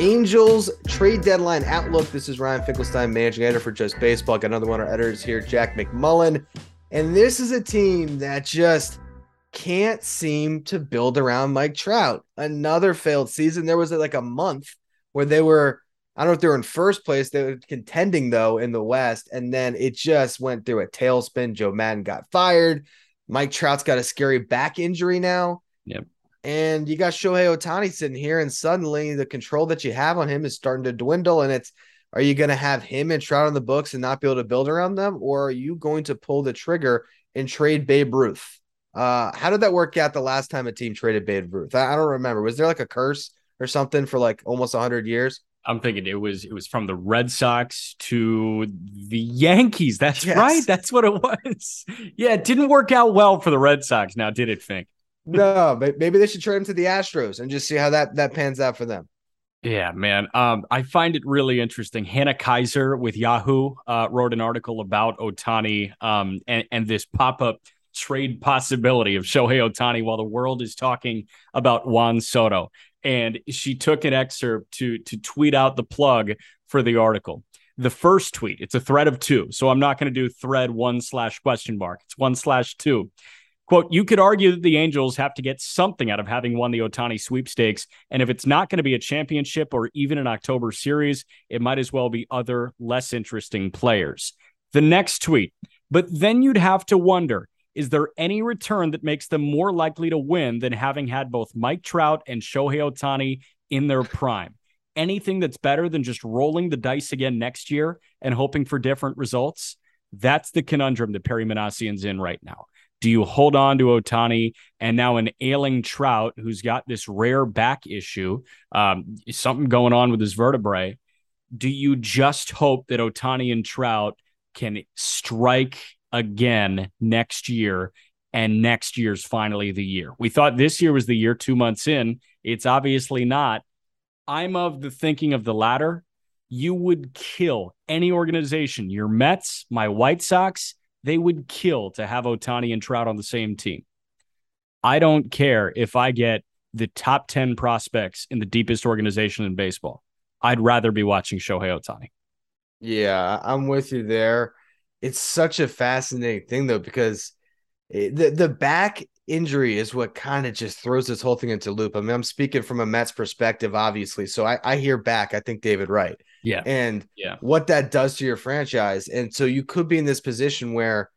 Angels trade deadline outlook. This is Ryan Finkelstein, managing editor for Just Baseball. Got another one of our editors here, Jack McMullen. And this is a team that just can't seem to build around Mike Trout. Another failed season. There was like a month where they were, I don't know if they were in first place, they were contending though in the West. And then it just went through a tailspin. Joe Maddon got fired. Mike Trout's got a scary back injury now. Yep. And you got Shohei Ohtani sitting here, and suddenly the control that you have on him is starting to dwindle. And it's are you going to have him and Trout on the books and not be able to build around them, or are you going to pull the trigger and trade Babe Ruth? Uh, how did that work out the last time a team traded Babe Ruth? I, I don't remember. Was there like a curse or something for like almost hundred years? I'm thinking it was it was from the Red Sox to the Yankees. That's Yes. right. That's what it was. Yeah, it didn't work out well for the Red Sox. Now, did it, Fink? No, maybe they should trade him to the Astros and just see how that that pans out for them. Yeah, man. Um, I find it really interesting. Hannah Keyser with Yahoo uh, wrote an article about Ohtani um, and, and this pop up trade possibility of Shohei Ohtani while the world is talking about Juan Soto. And she took an excerpt to to tweet out the plug for the article. The first tweet, it's a thread of two. So I'm not going to do thread one slash question mark. It's one slash two. Quote, you could argue that the Angels have to get something out of having won the Ohtani sweepstakes. And if it's not going to be a championship or even an October series, it might as well be other less interesting players. The next tweet, but then you'd have to wonder is there any return that makes them more likely to win than having had both Mike Trout and Shohei Ohtani in their prime? Anything that's better than just rolling the dice again next year and hoping for different results? That's the conundrum that Perry Minasian's in right now. Do you hold on to Ohtani and now an ailing Trout who's got this rare back issue, um, something going on with his vertebrae? Do you just hope that Ohtani and Trout can strike again next year and next year's finally the year? We thought this year was the year two months in. It's obviously not. I'm of the thinking of the latter. You would kill any organization, your Mets, my White Sox, they would kill to have Ohtani and Trout on the same team. I don't care if I get the top 10 prospects in the deepest organization in baseball. I'd rather be watching Shohei Ohtani. Yeah, I'm with you there. It's such a fascinating thing though because the the back injury is what kind of just throws this whole thing into loop. I mean, I'm speaking from a Mets perspective, obviously. So I, I hear back. I think David Wright Yeah. and Yeah. what that does to your franchise. And so you could be in this position where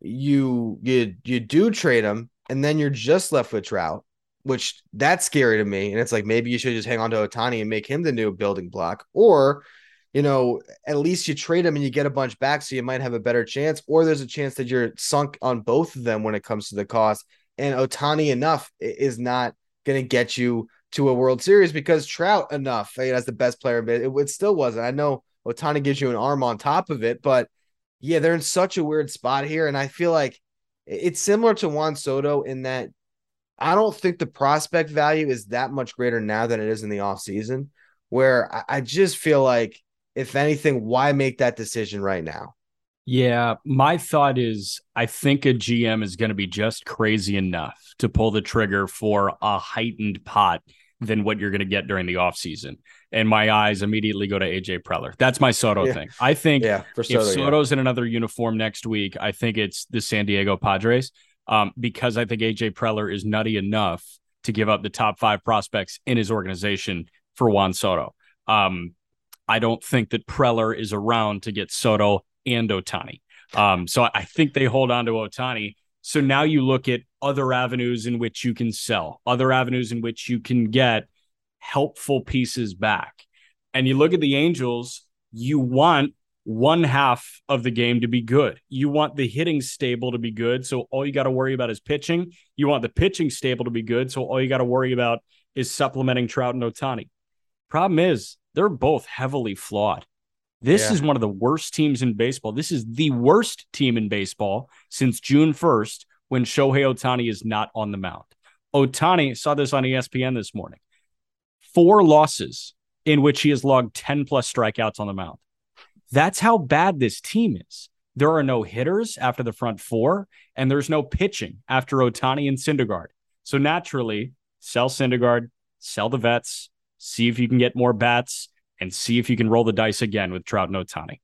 you you you do trade him, and then you're just left with Trout, which that's scary to me. And it's like maybe you should just hang on to Ohtani and make him the new building block, or you know, at least you trade him and you get a bunch back, so you might have a better chance. Or there's a chance that you're sunk on both of them when it comes to the cost. And Ohtani enough is not going to get you to a World Series because Trout enough you know, as the best player, it, it still wasn't. I know Ohtani gives you an arm on top of it, but yeah, they're in such a weird spot here. And I feel like it's similar to Juan Soto in that I don't think the prospect value is that much greater now than it is in the offseason, where I, I just feel like, if anything, why make that decision right now? Yeah, my thought is I think a GM is going to be just crazy enough to pull the trigger for a heightened pot than what you're going to get during the offseason. And my eyes immediately go to AJ Preller. That's my Soto Yeah. thing. I think Yeah, for if Soto. yeah. Soto's in another uniform next week, I think it's the San Diego Padres um, because I think AJ Preller is nutty enough to give up the top five prospects in his organization for Juan Soto. Um, I don't think that Preller is around to get Soto and Ohtani. Um, so I think they hold on to Ohtani. So now you look at other avenues in which you can sell, other avenues in which you can get helpful pieces back. And you look at the Angels, you want one half of the game to be good. You want the hitting stable to be good. So all you got to worry about is pitching. You want the pitching stable to be good. So all you got to worry about is supplementing Trout and Ohtani. Problem is, they're both heavily flawed. This Yeah. is one of the worst teams in baseball. This is the worst team in baseball since June 1st when Shohei Ohtani is not on the mound. Ohtani saw this on ESPN this morning. Four losses in which he has logged 10 plus strikeouts on the mound. That's how bad this team is. There are no hitters after the front four, and there's no pitching after Ohtani and Syndergaard. So naturally, sell Syndergaard, sell the vets, see if you can get more bats, and see if you can roll the dice again with Trout and Ohtani.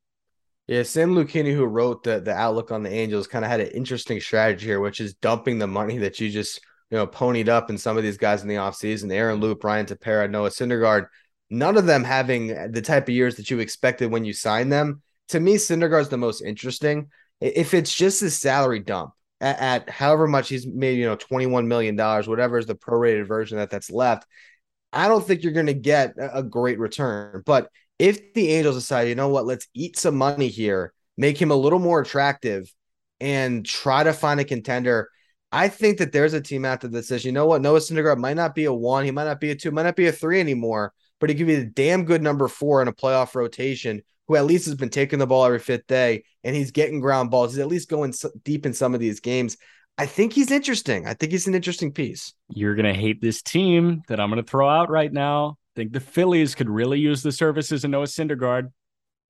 Yeah, Sam Lucchini, who wrote the the outlook on the Angels, kind of had an interesting strategy here, which is dumping the money that you just you know ponied up in some of these guys in the offseason. Aaron Loup, Ryan Tepera, Noah Syndergaard, none of them having the type of years that you expected when you signed them. To me, Syndergaard's the most interesting. If it's just his salary dump at, at however much he's made, you know, $21 million, whatever is the prorated version that that's left, I don't think you're going to get a great return. But if the Angels decide, you know what, let's eat some money here, make him a little more attractive, and try to find a contender, I think that there's a team out there that says, you know what, Noah Syndergaard might not be a one, he might not be a two, might not be a three anymore, but he could be a damn good number four in a playoff rotation who at least has been taking the ball every fifth day and he's getting ground balls. He's at least going deep in some of these games. I think he's interesting. I think he's an interesting piece. You're going to hate this team that I'm going to throw out right now. I think the Phillies could really use the services of Noah Syndergaard.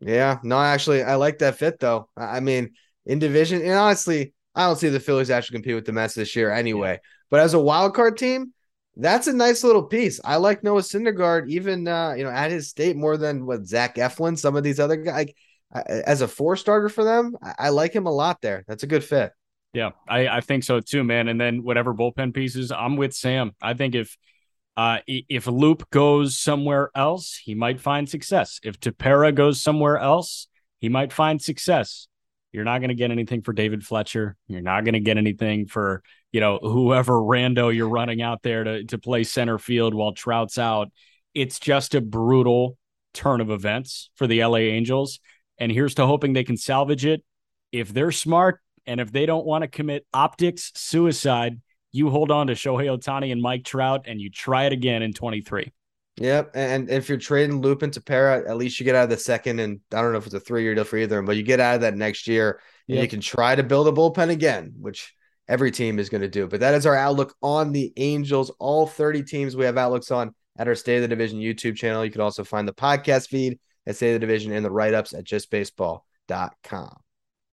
Yeah, no, actually, I like that fit though. I mean, in division, and honestly, I don't see the Phillies actually compete with the Mets this year anyway. Yeah. But as a wild card team, that's a nice little piece. I like Noah Syndergaard, even uh, you know, at his state more than what Zach Eflin, some of these other guys. As a four starter for them, I like him a lot there. That's a good fit. Yeah, I, I think so too, man. And then whatever bullpen pieces, I'm with Sam. I think if uh, if Loup goes somewhere else, he might find success. If Tepera goes somewhere else, he might find success. You're not going to get anything for David Fletcher. You're not going to get anything for you know, whoever rando you're running out there to, to play center field while Trout's out. It's just a brutal turn of events for the LA Angels. And here's to hoping they can salvage it. If they're smart and if they don't want to commit optics suicide, you hold on to Shohei Ohtani and Mike Trout and you try it again in 23. Yep. And if you're trading Lupin and Tepera, at least you get out of the second. And I don't know if it's a three year deal for either, but you get out of that next year and yep. you can try to build a bullpen again, which every team is going to do. But that is our outlook on the Angels. All 30 teams we have outlooks on at our State of the Division YouTube channel. You can also find the podcast feed at State of the Division and the write ups at justbaseball.com.